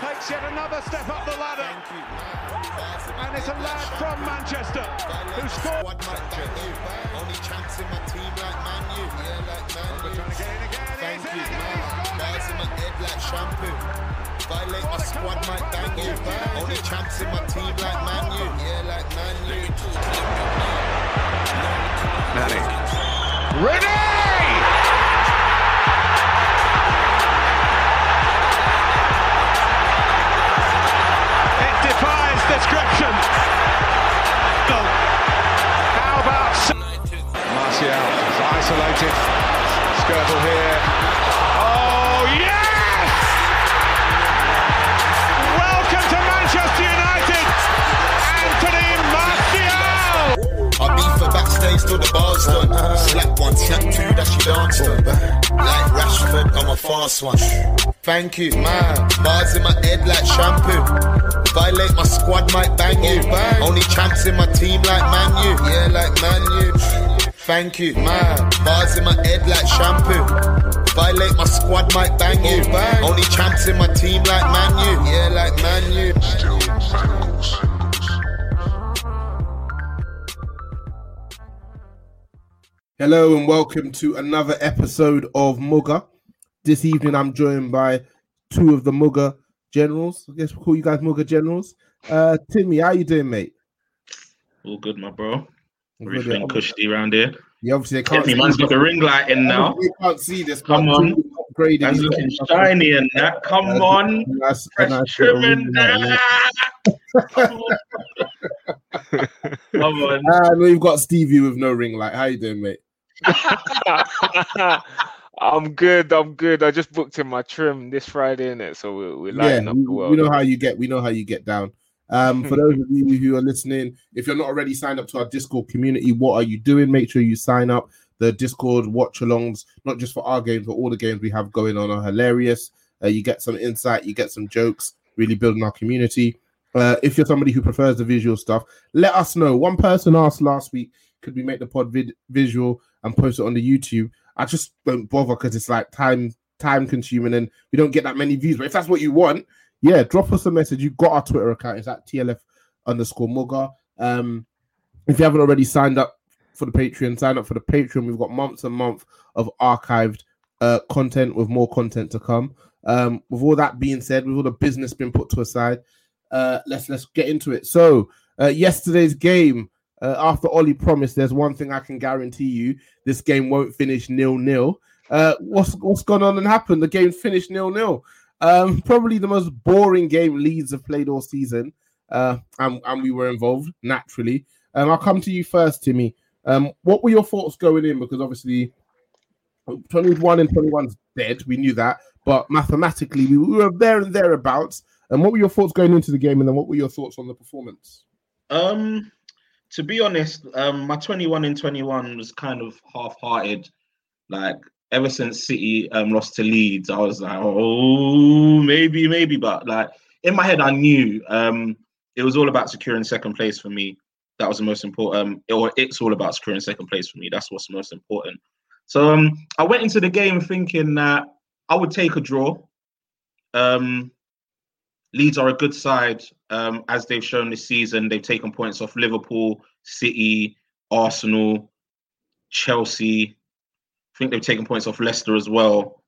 takes yet another step up the ladder. And it's a lad from Manchester who scored. Only chance in my team like Man U. Yeah, like Man U. Trying to get in again. Thank He's in you. again. He's Bars in my again. head like shampoo. Violate my squad might bang you. Only chance in my team like Man U. Yeah, like Man U. Renee! Description. No. How about Martial is isolated. Skirtle here. Oh yes! Welcome to Manchester United, Anthony Martial. I beat for backstage till the bars done. Slap one, slap two, that she danced on. Fast one. Thank you, man. Bars in my head like shampoo. Violate my squad, might bang you. Only champs in my team like Man U. Yeah, like Man U. Thank you, man. Bars in my head like shampoo. Violate my squad, might bang you. Bang. Only champs in my team like Man U. Yeah, like Man U. Hello and welcome to another episode of Mugger. This evening I'm joined by two of the Mugger generals. I guess we'll call you guys Mugger generals. Uh Timmy, how you doing, mate? All good, my bro. Good, Everything yeah. cushy around here. Yeah, obviously they can't Every man's got the ring light in now. They can't see this. Come on. Timmy upgraded looking stuff. shiny and that. Come Uh, on. nice- a Fresh nice trim little and ring light, yeah. that. Come on. Come on. Uh, and we've got Stevie with no ring light. How you doing, mate? I'm good. I'm good. I just booked in my trim this Friday, in it, so we're, we're Yeah, up we, the world. we know how you get. We know how you get down. Um, for those of you who are listening, if you're not already signed up to our Discord community, what are you doing? Make sure you sign up. The Discord watch alongs, not just for our games, but all the games we have going on, are hilarious. Uh, you get some insight, you get some jokes, really building our community. Uh, if you're somebody who prefers the visual stuff, let us know. One person asked last week, could we make the pod vid- visual and post it on the YouTube? I just don't bother because it's like time time consuming and we don't get that many views. But if that's what you want, yeah, drop us a message. You've got our Twitter account. It's at TLF underscore Mugger. Um, if you haven't already signed up for the Patreon, sign up for the Patreon. We've got months and months of archived uh, content with more content to come. Um, with all that being said, with all the business being put to aside, uh, let's let's get into it. So uh, yesterday's game, uh, after Ollie promised, there's one thing I can guarantee you: this game won't finish nil nil. Uh, what's what's gone on and happened? The game finished nil nil. Um, probably the most boring game Leeds have played all season, uh, and, and we were involved naturally. Um, I'll come to you first, Timmy. Um, what were your thoughts going in? Because obviously, 21 and 21's dead. We knew that, but mathematically, we were there and thereabouts. And what were your thoughts going into the game? And then what were your thoughts on the performance? Um, to be honest, um, my 21 in 21 was kind of half-hearted. Like ever since City um lost to Leeds, I was like, oh, maybe, maybe. But like in my head, I knew um it was all about securing second place for me. That was the most important. Um, or it's all about securing second place for me. That's what's most important. So um, I went into the game thinking that I would take a draw. Um, Leeds are a good side, um, as they've shown this season. They've taken points off Liverpool, City, Arsenal, Chelsea. I think they've taken points off Leicester as well.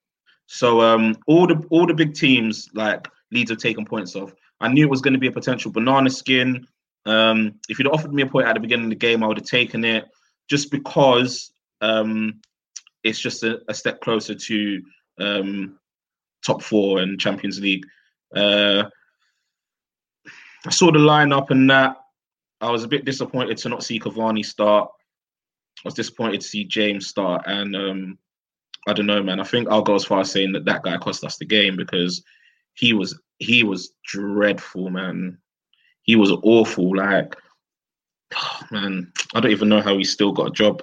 So um, all the all the big teams like Leeds have taken points off. I knew it was going to be a potential banana skin. Um, if you'd offered me a point at the beginning of the game, I would have taken it just because um, it's just a, a, step closer to um, top four and Champions League. Uh, I saw the lineup and that. I was a bit disappointed to not see Cavani start. I was disappointed to see James start, and um, I don't know, man. I think I'll go as far as saying that that guy cost us the game because he was he was dreadful, man. He was awful. Like, oh, man, I don't even know how he still got a job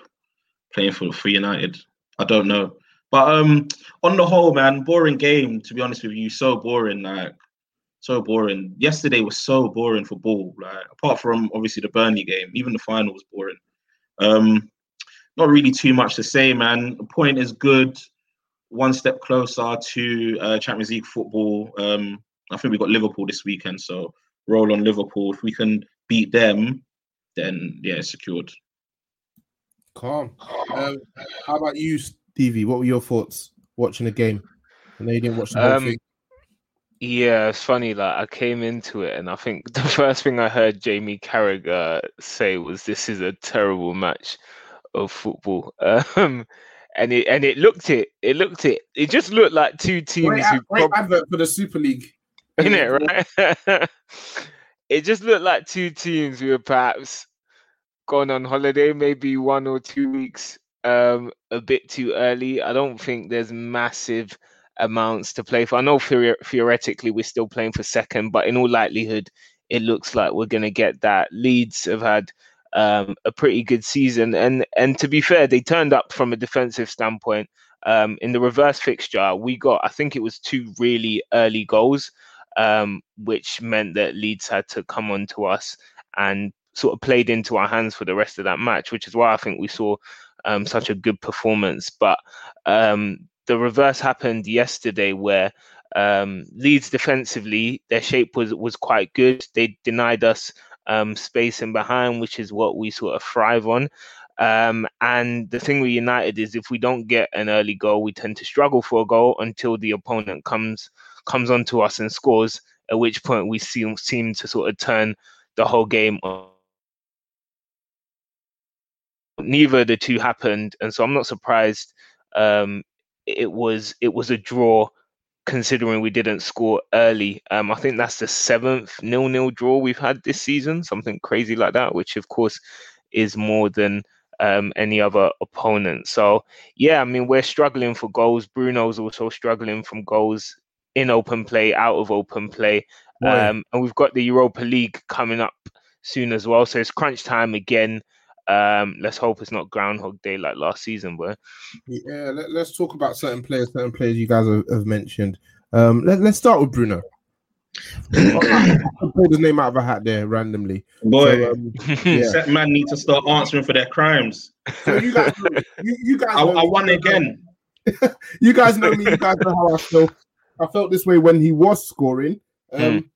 playing for for United. I don't know. But um, on the whole, man, boring game. To be honest with you, so boring. Like, so boring. Yesterday was so boring for ball. Like, apart from obviously the Burnley game, even the final was boring. Um, not really too much to say, man. The point is good. One step closer to uh, Champions League football. Um, I think we got Liverpool this weekend, so roll on Liverpool. If we can beat them, then yeah, secured. Calm. Um, how about you, Stevie? What were your thoughts watching the game? I know you didn't watch the whole um, thing. Yeah, it's funny. Like I came into it, and I think the first thing I heard Jamie Carragher say was, "This is a terrible match of football." Um, and it and it looked it. It looked it. It just looked like two teams. Great, who great prob- advert for the Super League, isn't it? Right. it just looked like two teams who were perhaps gone on holiday, maybe one or two weeks, um, a bit too early. I don't think there's massive amounts to play for. I know theoretically we're still playing for second, but in all likelihood, it looks like we're going to get that. Leeds have had um, a pretty good season, and and to be fair, they turned up from a defensive standpoint. Um, in the reverse fixture, we got I think it was two really early goals, um, which meant that Leeds had to come on to us and sort of played into our hands for the rest of that match, which is why I think we saw um, such a good performance. But um, the reverse happened yesterday where um, Leeds defensively, their shape was was quite good. They denied us um, space in behind, which is what we sort of thrive on. Um, and the thing with United is if we don't get an early goal, we tend to struggle for a goal until the opponent comes comes onto us and scores. At which point we seem seem to sort of turn the whole game on. Neither the two happened, and so I'm not surprised um, it was it was a draw considering we didn't score early. Um, I think that's the seventh nil-nil draw we've had this season, something crazy like that, which of course is more than um, any other opponent. So yeah, I mean we're struggling for goals. Bruno's also struggling from goals in open play, out of open play, um, and we've got the Europa League coming up soon as well. So it's crunch time again. Um, let's hope it's not Groundhog Day like last season, where. yeah, let, us talk about certain players, certain players you guys have, have mentioned. Um, let, us start with Bruno. I pulled his name out of a hat there randomly. Boy, so, um, yeah. that man need to start answering for their crimes. So you guys, you, you guys, I, I won again. you guys know me. You guys know how I feel. I felt this way when he was scoring. Um, mm.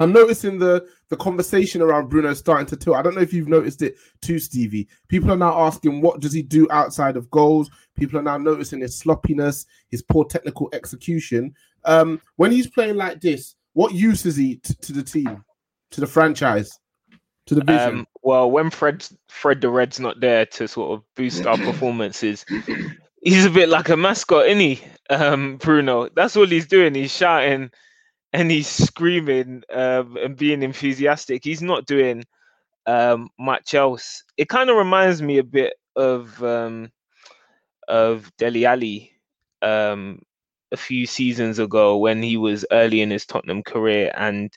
I'm noticing the the conversation around Bruno starting to tilt. I don't know if you've noticed it too, Stevie. People are now asking what does he do outside of goals. People are now noticing his sloppiness, his poor technical execution. Um, when he's playing like this, what use is he t- to the team, to the franchise, to the vision? Um, well, when Fred Fred the Red's not there to sort of boost our performances, he's a bit like a mascot, isn't he? Um, Bruno. That's all he's doing. He's shouting and he's screaming um, and being enthusiastic. He's not doing um, much else. It kind of reminds me a bit of um, of Dele Alli um, a few seasons ago when he was early in his Tottenham career and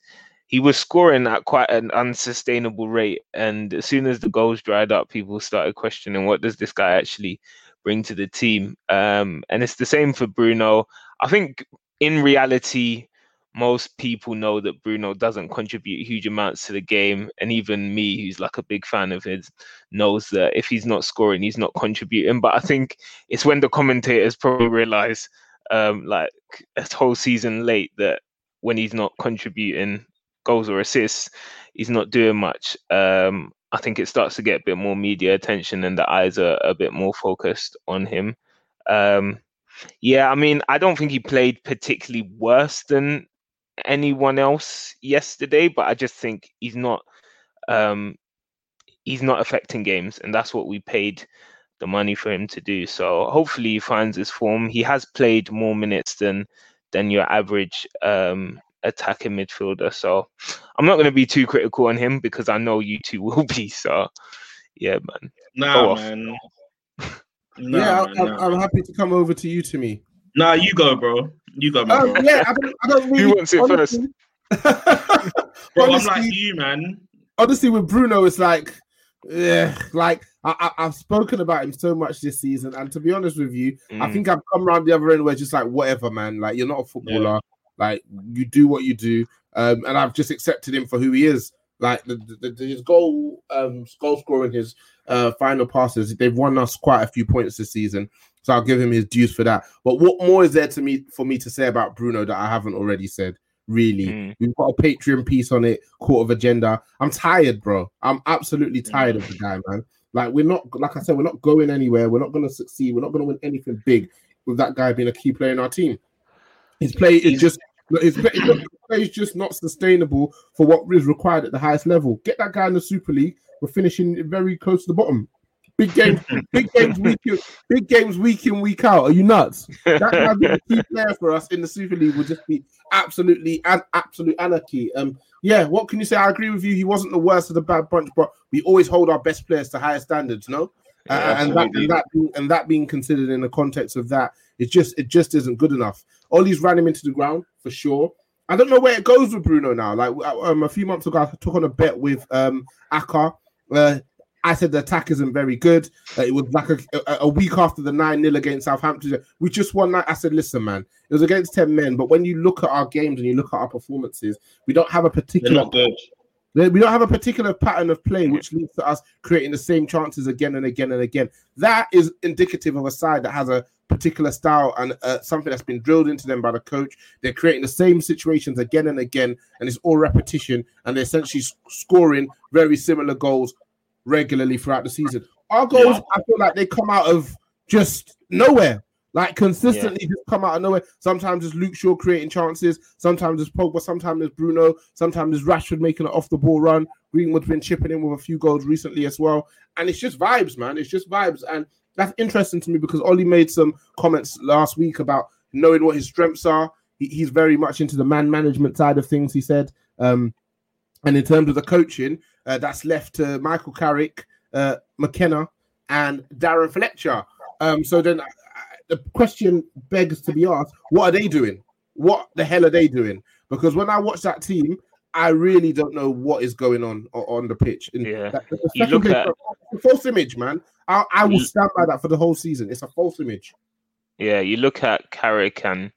he was scoring at quite an unsustainable rate. And as soon as the goals dried up, people started questioning what does this guy actually bring to the team. Um, and it's the same for Bruno. I think in reality, most people know that Bruno doesn't contribute huge amounts to the game. And even me, who's like a big fan of his, knows that if he's not scoring, he's not contributing. But I think it's when the commentators probably realize, um, like a whole season late, that when he's not contributing goals or assists, he's not doing much. Um, I think it starts to get a bit more media attention and the eyes are a bit more focused on him. Um, yeah, I mean, I don't think he played particularly worse than anyone else yesterday, but I just think he's not um, he's not affecting games, and that's what we paid the money for him to do. So hopefully he finds his form. He has played more minutes than than your average um, attacking midfielder. So I'm not going to be too critical on him because I know you two will be. So yeah, man. Nah, man. Nah, yeah, man, I, am happy to come over to you to me. Nah, you go, bro. You go, man. Um, yeah, I don't, I don't really. Who wants it honestly, first? bro, honestly, I'm like you, man. Honestly, with Bruno, it's like, yeah, like I, have spoken about him so much this season, and to be honest with you, mm. I think I've come around the other end where it's just like whatever, man. Like you're not a footballer. Yeah. Like you do what you do, um, and I've just accepted him for who he is. Like the, the, the, his goal, um, goal scoring, his uh, final passes, they've won us quite a few points this season. So I'll give him his dues for that. But what more is there to me for me to say about Bruno that I haven't already said? Really, mm. we've got a Patreon piece on it, Court of Agenda. I'm tired, bro. I'm absolutely tired of the guy, man. Like we're not, like I said, we're not going anywhere. We're not going to succeed. We're not going to win anything big with that guy being a key player in our team. His play is just his play is just not sustainable for what is required at the highest level. Get that guy in the Super League. We're finishing very close to the bottom. Big games, big games week in, big games week in, week out. Are you nuts? That guy being a key player for us in the Super League would just be absolutely an absolute anarchy. Um, yeah, what can you say? I agree with you. He wasn't the worst of the bad bunch, but we always hold our best players to higher standards, no? Yeah, uh, and, that, and that being, and that being considered in the context of that, it just it just isn't good enough. Ollie's ran him into the ground for sure. I don't know where it goes with Bruno now. Like um, a few months ago, I took on a bet with um Aka. Uh, I said the attack isn't very good. Uh, it was like a, a, week after the 9 0 against Southampton. We just won that. I said, listen, man, it was against 10 men. But when you look at our games and you look at our performances, we don't have a particular. We don't have a particular pattern of play which leads to us creating the same chances again and again and again. That is indicative of a side that has a particular style and uh, something that's been drilled into them by the coach. They're creating the same situations again and again, and it's all repetition, and they're essentially scoring very similar goals regularly throughout the season. Our goals, yeah. I feel like they come out of just nowhere. Like consistently yeah. just come out of nowhere. Sometimes it's Luke Shaw creating chances, sometimes it's Pogba, sometimes it's Bruno, sometimes it's Rashford making an off the ball run. Greenwood's been chipping in with a few goals recently as well. And it's just vibes, man. It's just vibes. And that's interesting to me because Ollie made some comments last week about knowing what his strengths are. He, he's very much into the man management side of things, he said. Um, and in terms of the coaching, uh, that's left to Michael Carrick, uh, McKenna, and Darren Fletcher. Um, so then uh, the question begs to be asked: What are they doing? What the hell are they doing? Because when I watch that team, I really don't know what is going on on the pitch. And yeah, that, you look at a false image, man. I, I will stand by that for the whole season. It's a false image. Yeah, you look at Carrick and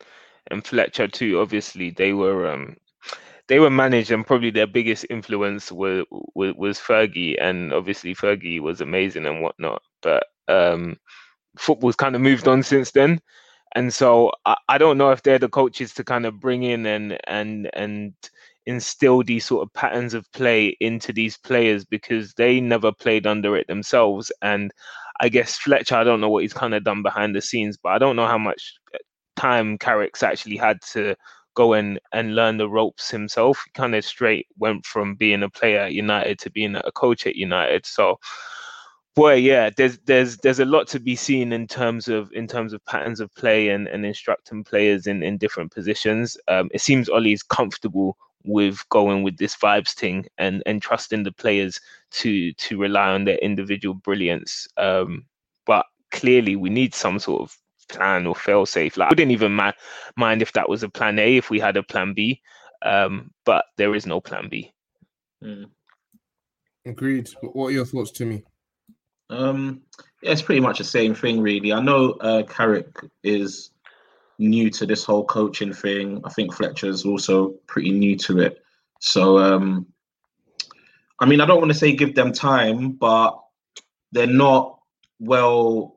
and Fletcher too. Obviously, they were um they were managed, and probably their biggest influence was was, was Fergie, and obviously Fergie was amazing and whatnot. But um, football's kind of moved on since then, and so I, I don't know if they're the coaches to kind of bring in and and and instill these sort of patterns of play into these players because they never played under it themselves. And I guess Fletcher, I don't know what he's kind of done behind the scenes, but I don't know how much time Carrick's actually had to go and and learn the ropes himself. He kind of straight went from being a player at United to being a coach at United. So boy, yeah, there's there's there's a lot to be seen in terms of in terms of patterns of play and, and instructing players in, in different positions. Um, it seems Ollie's comfortable with going with this vibes thing and and trusting the players to to rely on their individual brilliance. Um, but clearly, we need some sort of plan or fail safe. Like I wouldn't even ma- mind if that was a plan A if we had a plan B, um, but there is no plan B. Mm. Agreed. What are your thoughts, Timmy? Um, yeah, it's pretty much the same thing, really. I know uh, Carrick is new to this whole coaching thing. I think Fletcher's also pretty new to it. So, um, I mean, I don't want to say give them time, but they're not well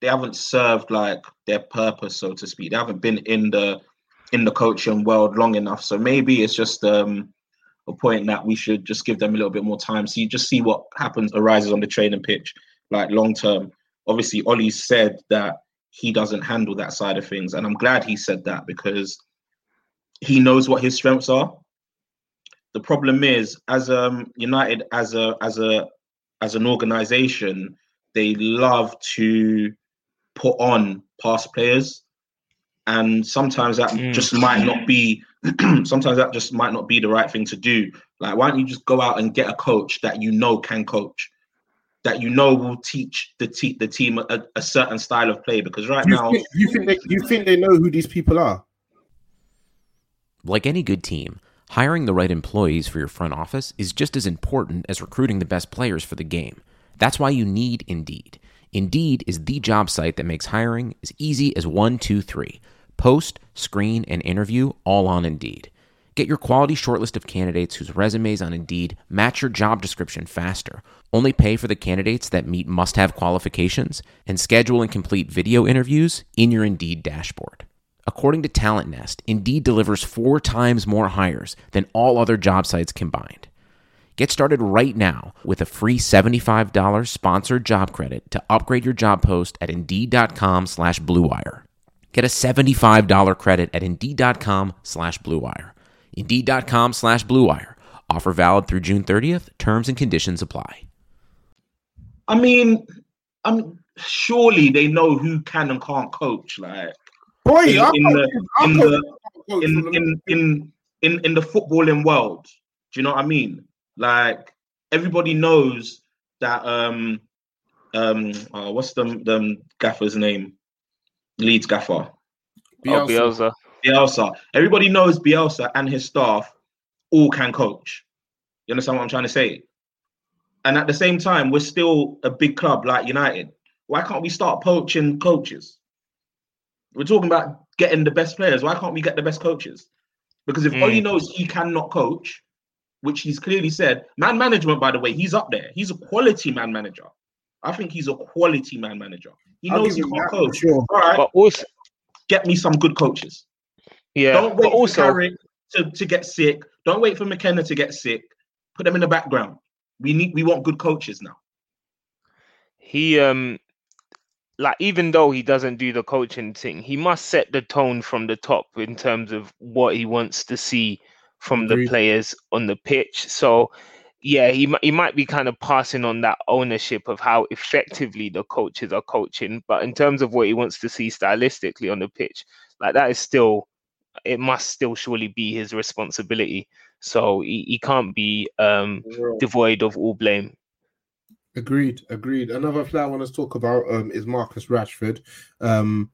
they haven't served like their purpose, so to speak. They haven't been in the in the coaching world long enough. So maybe it's just um, a point that we should just give them a little bit more time. So you just see what happens arises on the training pitch, like long term. Obviously, Ollie said that he doesn't handle that side of things, and I'm glad he said that because he knows what his strengths are. the problem is, as um United as a as a as an organization, they love to put on past players, and sometimes that Mm. just might not be. sometimes that just might not be the right thing to do. Like, why don't you just go out and get a coach that you know can coach, that you know will teach the te- the team a, a certain style of play? Because right you, now, think, you think they, you think they know who these people are? Like any good team, hiring the right employees for your front office is just as important as recruiting the best players for the game. That's why you need Indeed. Indeed is the job site that makes hiring as easy as one, two, three. Post, screen, and interview all on Indeed. Get your quality shortlist of candidates whose resumes on Indeed match your job description faster. Only pay for the candidates that meet must have qualifications and schedule and complete video interviews in your Indeed dashboard. According to Talent Nest, Indeed delivers four times more hires than all other job sites combined. Get started right now with a free $75 sponsored job credit to upgrade your job post at Indeed.com slash BlueWire. Get a $75 credit at Indeed.com slash BlueWire. Indeed.com slash BlueWire. Offer valid through June 30th. Terms and conditions apply. I mean, I'm surely they know who can and can't coach. Like Boy, in, in the in the in in in in in the footballing world. Do you know what I mean? Like everybody knows that um um uh, what's the the gaffer's name? Leeds gaffer. Oh, Bielsa. Bielsa. Bielsa. Everybody knows Bielsa and his staff all can coach. You understand what I'm trying to say? And at the same time, we're still a big club like United. Why can't we start poaching coaches? We're talking about getting the best players. Why can't we get the best coaches? Because if Mm. Oli knows he cannot coach, which he's clearly said, man management, by the way, he's up there. He's a quality man manager. I think he's a quality man manager. He I'll knows he give can't coach. Sure. All right, But also, get me some good coaches. yeah, Don't but wait also, for Carrick to, to get sick. Don't wait for McKenna to get sick. Put them in the background. We need we want good coaches now. he um like even though he doesn't do the coaching thing he must set the tone from the top in terms of what he wants to see from the players on the pitch. So yeah he, he might be kind of passing on that ownership of how effectively the coaches are coaching but in terms of what he wants to see stylistically on the pitch like that is still it must still surely be his responsibility. So he, he can't be um devoid of all blame. Agreed, agreed. Another player I want to talk about um, is Marcus Rashford. Um,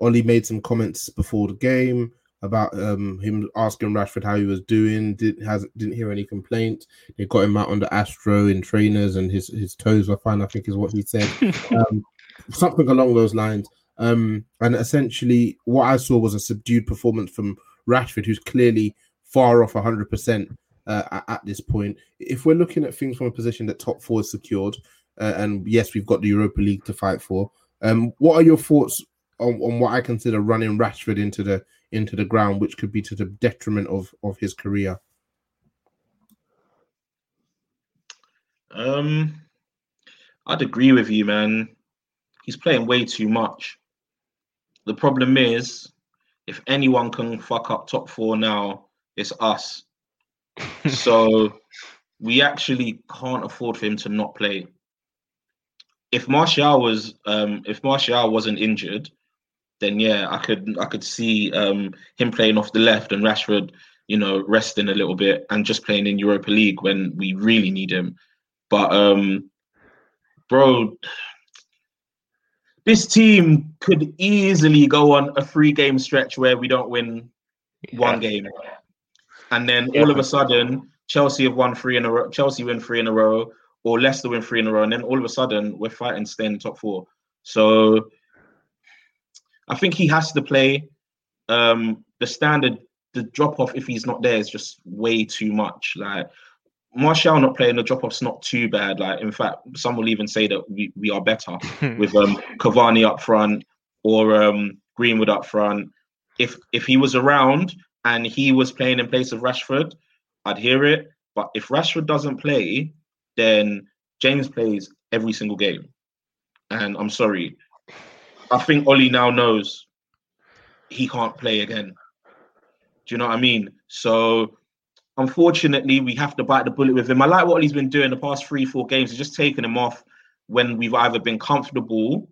Ollie made some comments before the game about um, him asking Rashford how he was doing. Did has didn't hear any complaint. They got him out on the Astro in trainers, and his his toes were fine. I think is what he said. um, something along those lines. Um, and essentially, what I saw was a subdued performance from Rashford, who's clearly far off 100% uh, at, at this point. If we're looking at things from a position that top four is secured, uh, and yes, we've got the Europa League to fight for. Um, what are your thoughts on, on what I consider running Rashford into the into the ground, which could be to the detriment of of his career? Um, I'd agree with you, man. He's playing way too much. The problem is, if anyone can fuck up top four now, it's us. so we actually can't afford for him to not play. If Martial was, um, if Martial wasn't injured, then yeah, I could, I could see um, him playing off the left and Rashford, you know, resting a little bit and just playing in Europa League when we really need him. But um, bro, this team could easily go on a three game stretch where we don't win one game. And then all of a sudden, Chelsea have won three in a row, Chelsea win three in a row, or Leicester win three in a row, and then all of a sudden we're fighting to stay in the top four. So I think he has to play. Um, the standard, the drop off if he's not there is just way too much. Like Martial not playing, the drop off's not too bad. Like in fact, some will even say that we, we are better with um Cavani up front or um Greenwood up front. If if he was around and he was playing in place of Rashford, I'd hear it. But if Rashford doesn't play, then James plays every single game. And I'm sorry. I think Ollie now knows he can't play again. Do you know what I mean? So unfortunately, we have to bite the bullet with him. I like what he's been doing the past three, four games. He's just taking him off when we've either been comfortable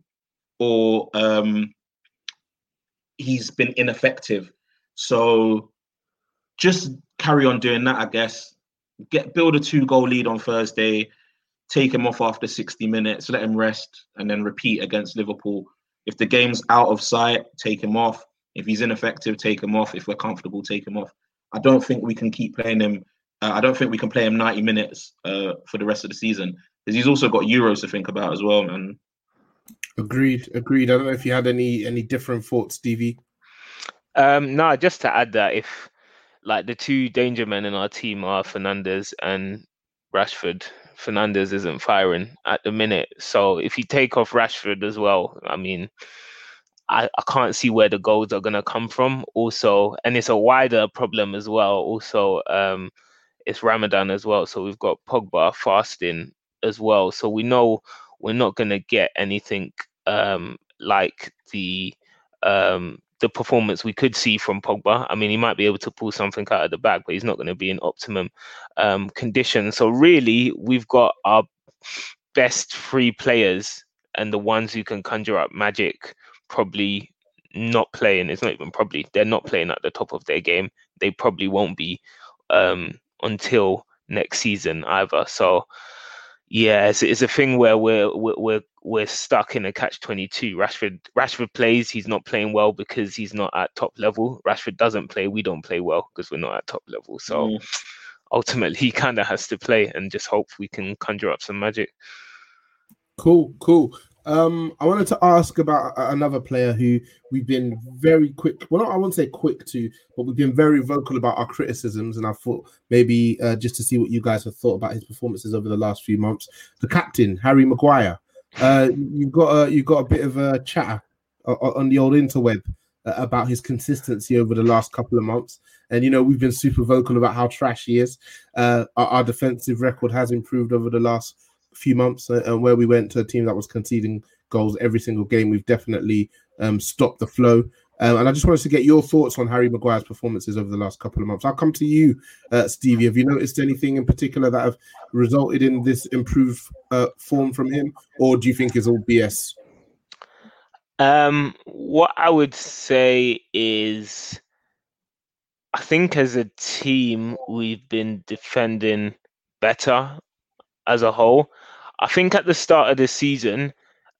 or um, he's been ineffective. So just carry on doing that, I guess. Get build a two goal lead on Thursday, take him off after 60 minutes, let him rest, and then repeat against Liverpool. If the game's out of sight, take him off. If he's ineffective, take him off. If we're comfortable, take him off. I don't think we can keep playing him. Uh, I don't think we can play him 90 minutes uh, for the rest of the season because he's also got Euros to think about as well, man. Agreed, agreed. I don't know if you had any any different thoughts, Stevie. Um, no, just to add that if like the two danger men in our team are Fernandes and Rashford, Fernandes isn't firing at the minute. So if you take off Rashford as well, I mean, I, I can't see where the goals are gonna come from. Also, and it's a wider problem as well. Also, um, it's Ramadan as well, so we've got Pogba fasting as well. So we know we're not gonna get anything um, like the um, the performance we could see from Pogba. I mean, he might be able to pull something out of the bag, but he's not going to be in optimum um, condition. So really, we've got our best three players and the ones who can conjure up magic probably not playing. It's not even probably they're not playing at the top of their game. They probably won't be um, until next season either. So yeah, it's, it's a thing where we're we're we're stuck in a catch twenty two. Rashford Rashford plays, he's not playing well because he's not at top level. Rashford doesn't play, we don't play well because we're not at top level. So mm. ultimately, he kind of has to play and just hope we can conjure up some magic. Cool, cool. Um, I wanted to ask about another player who we've been very quick. Well, not, I won't say quick to, but we've been very vocal about our criticisms. And I thought maybe uh, just to see what you guys have thought about his performances over the last few months. The captain, Harry Maguire. Uh, you've got a you've got a bit of a chatter on the old interweb uh, about his consistency over the last couple of months. And you know we've been super vocal about how trash he is. Uh, our, our defensive record has improved over the last few months uh, and where we went to a team that was conceding goals every single game, we've definitely um, stopped the flow. Um, and I just wanted to get your thoughts on Harry Maguire's performances over the last couple of months. I'll come to you, uh, Stevie. Have you noticed anything in particular that have resulted in this improved uh, form from him, or do you think is all BS? Um, what I would say is, I think as a team we've been defending better as a whole. I think at the start of the season,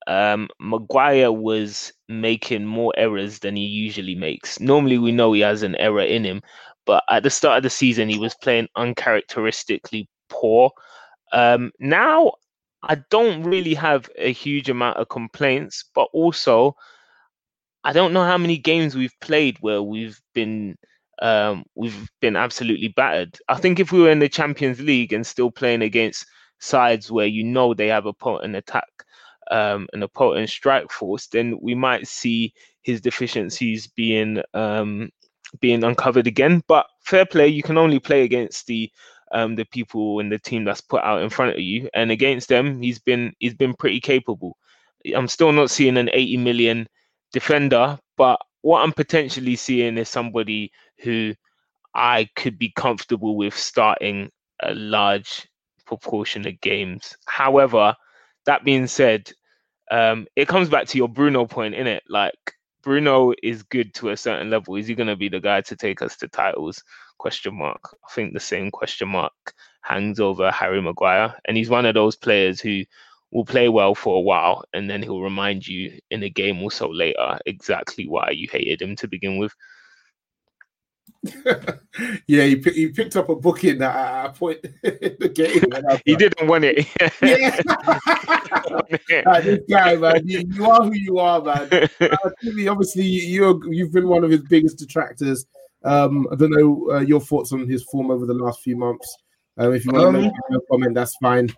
um, Maguire was making more errors than he usually makes. Normally, we know he has an error in him, but at the start of the season, he was playing uncharacteristically poor. Um, now, I don't really have a huge amount of complaints, but also, I don't know how many games we've played where we've been um, we've been absolutely battered. I think if we were in the Champions League and still playing against sides where you know they have a potent attack um, and a potent strike force, then we might see his deficiencies being um, being uncovered again. But fair play, you can only play against the um, the people and the team that's put out in front of you, and against them, he's been he's been pretty capable. I'm still not seeing an 80 million defender, but what I'm potentially seeing is somebody who I could be comfortable with starting a large proportion of games. However, that being said, um, it comes back to your Bruno point, in it. Like Bruno is good to a certain level. Is he going to be the guy to take us to titles? Question mark. I think the same question mark hangs over Harry Maguire, and he's one of those players who will play well for a while, and then he'll remind you in a game or so later exactly why you hated him to begin with. yeah, he, he picked up a booking at a point in the game. he didn't win it. yeah. this guy, man, you, you, are who you are, man. Uh, obviously, you you've been one of his biggest detractors. Um, I don't know uh, your thoughts on his form over the last few months. Um, if you want um, to make a comment, that's fine.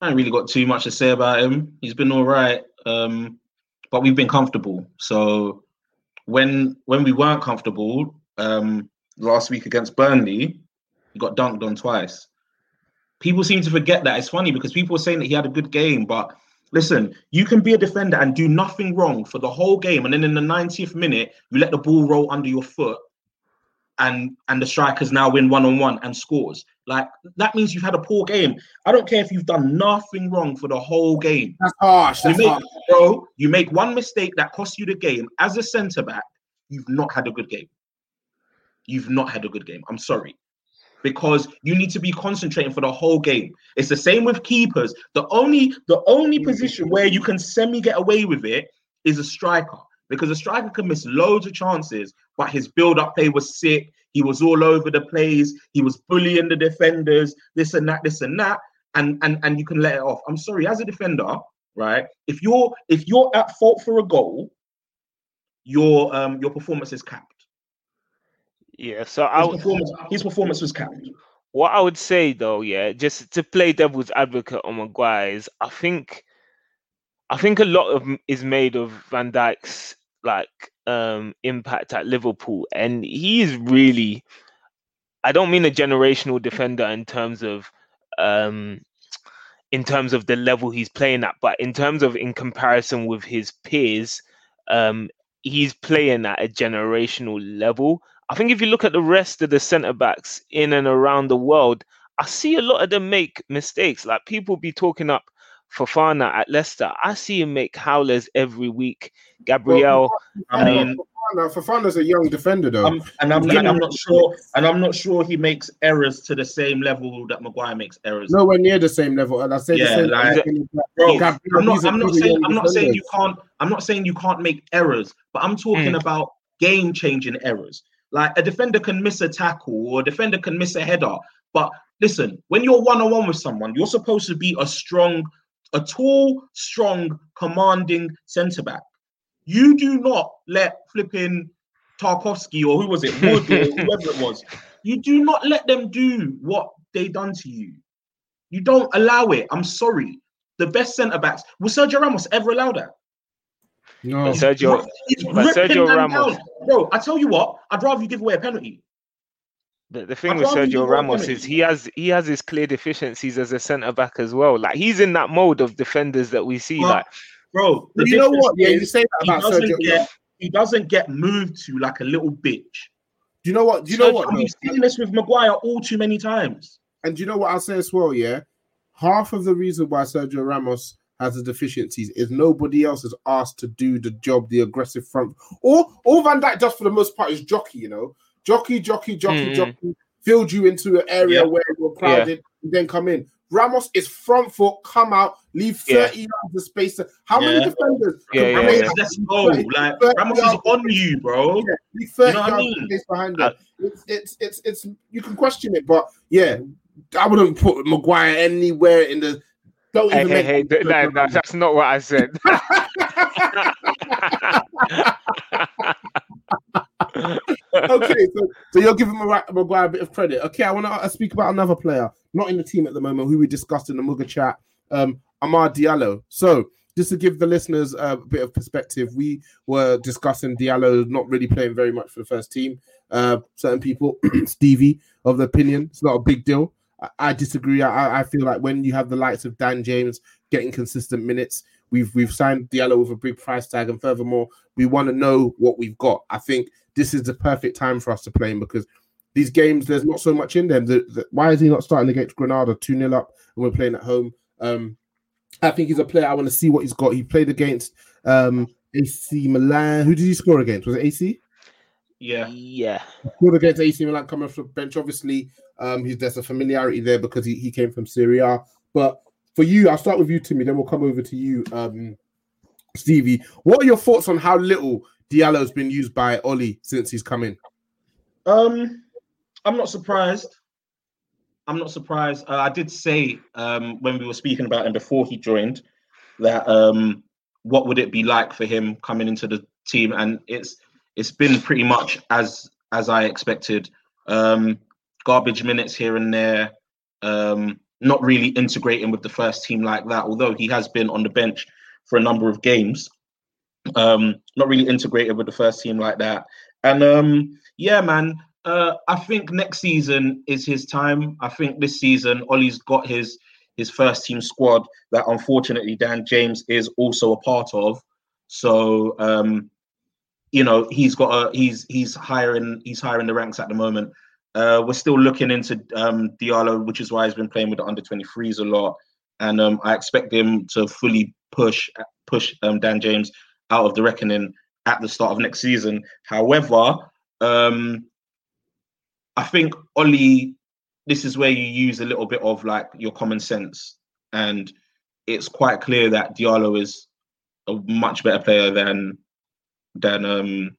I haven't really got too much to say about him. He's been all right, um, but we've been comfortable. So when when we weren't comfortable um, last week against Burnley, he got dunked on twice. People seem to forget that. It's funny because people are saying that he had a good game, but listen, you can be a defender and do nothing wrong for the whole game, and then in the 90th minute, you let the ball roll under your foot. and and the strikers now win one on one and scores. Like that means you've had a poor game. I don't care if you've done nothing wrong for the whole game. That's harsh. You make, harsh. bro, you make one mistake that costs you the game as a centre back. You've not had a good game. You've not had a good game. I'm sorry. Because you need to be concentrating for the whole game. It's the same with keepers. The only the only position where you can semi get away with it is a striker. Because a striker can miss loads of chances, but his build-up play was sick. He was all over the place. He was bullying the defenders, this and that, this and that, and and and you can let it off. I'm sorry, as a defender, right? If you're if you're at fault for a goal, your um your performance is capped. Yeah, so His performance, his performance was capped. what I would say though, yeah, just to play devil's advocate on Maguire is I think I think a lot of is made of Van Dijk's like um impact at Liverpool and he is really I don't mean a generational defender in terms of um in terms of the level he's playing at, but in terms of in comparison with his peers, um he's playing at a generational level. I think if you look at the rest of the centre backs in and around the world, I see a lot of them make mistakes. Like people be talking up Fofana at Leicester. I see him make howlers every week. Gabriel, I mean, Fofana- Fofana's a young defender though. I'm, and I'm and I'm not sure, and I'm not sure he makes errors to the same level that Maguire makes errors. Nowhere near the same level, and I say Yeah, the same. like- Bro, Gabriel, I'm not. I'm not saying. I'm not saying you can't. I'm not saying you can't make errors, but I'm talking hmm. about game-changing errors. Like a defender can miss a tackle, or a defender can miss a header. But listen, when you're one-on-one with someone, you're supposed to be a strong, a tall, strong, commanding centre back. You do not let flipping Tarkowski or who was it, Wood or whoever it was. You do not let them do what they done to you. You don't allow it. I'm sorry. The best centre backs. Will Sergio Ramos ever allow that? No, But Sergio, but Sergio Ramos- down. Bro, I tell you what, I'd rather you give away a penalty. the, the thing I'd with Sergio Ramos is he has he has his clear deficiencies as a centre back as well. Like he's in that mode of defenders that we see. Well, like Bro, the you know what? Yeah, you say that about doesn't Sergio. get he doesn't get moved to like a little bitch. Do you know what? Do you know Sergio- what? and though? We've seen this with Maguire all too many times. And do you know what I'll say as well? Yeah, half of the reason why Sergio Ramos has the deficiencies is nobody else is asked to do the job, the aggressive front. All all Van Dijk does for the most part is jockey. You know, jockey, jockey, jockey, Mm-mm. jockey. Field you into an area Yeah. where you're crowded, and then come in. Ramos is front foot, come out, leave Yeah. 30 yards of space. How many defenders? Yeah, can yeah, play yeah. That? let's go. Like Ramos is on you, bro. Yeah, 30 You know what I mean? space behind uh, them. It's, it's it's it's you can question it, but yeah, I wouldn't put Maguire anywhere in the. Don't hey, even hey, hey, no, no, that's not what I said. okay, so, so you're giving Maguire a bit of credit. Okay, I want to speak about another player, not in the team at the moment, who we discussed in the Muga chat, um, Amad Diallo. So, just to give the listeners a bit of perspective, we were discussing Diallo not really playing very much for the first team. Uh, certain people, Stevie, of the opinion it's not a big deal. I, disagree. I, I feel like when you have the likes of Dan James getting consistent minutes, we've we've signed Diallo with a big price tag, and furthermore, we want to know what we've got. I think this is the perfect time for us to play him because these games, there's not so much in them. The, the, why is he not starting against Granada 2 0 up and we're playing at home? Um, I think he's a player. I want to see what he's got. He played against um, AC Milan. Who did he score against? Was it AC? Yeah. yeah. Scored against AC Milan coming off the bench. Obviously, um, he's, there's a familiarity there because he, he came from Serie A. But for you, I'll start with you, Timmy. Then we'll come over to you, um, Stevie. What are your thoughts on how little Diallo's been used by Oli since he's come in? Um, I'm not surprised. I'm not surprised. Uh, I did say um, when we were speaking about him before he joined that um, what would it be like for him coming into the team, and it's it's been pretty much as as I expected. Um, garbage minutes here and there. Um, not really integrating with the first team like that, although he has been on the bench for a number of games. Um, not really integrated with the first team like that. And um, yeah, man, uh, I think next season is his time. I think this season, Ollie's got his his first team squad that unfortunately Dan James is also a part of. So um, you know he's got a he's he's higher in he's higher in the ranks at the moment. Uh, we're still looking into um, Diallo, which is why he's been playing with the under 23s a lot, and um, I expect him to fully push push um, Dan James out of the reckoning at the start of next season. However, um, I think Ollie, this is where you use a little bit of like your common sense, and it's quite clear that Diallo is a much better player than than um,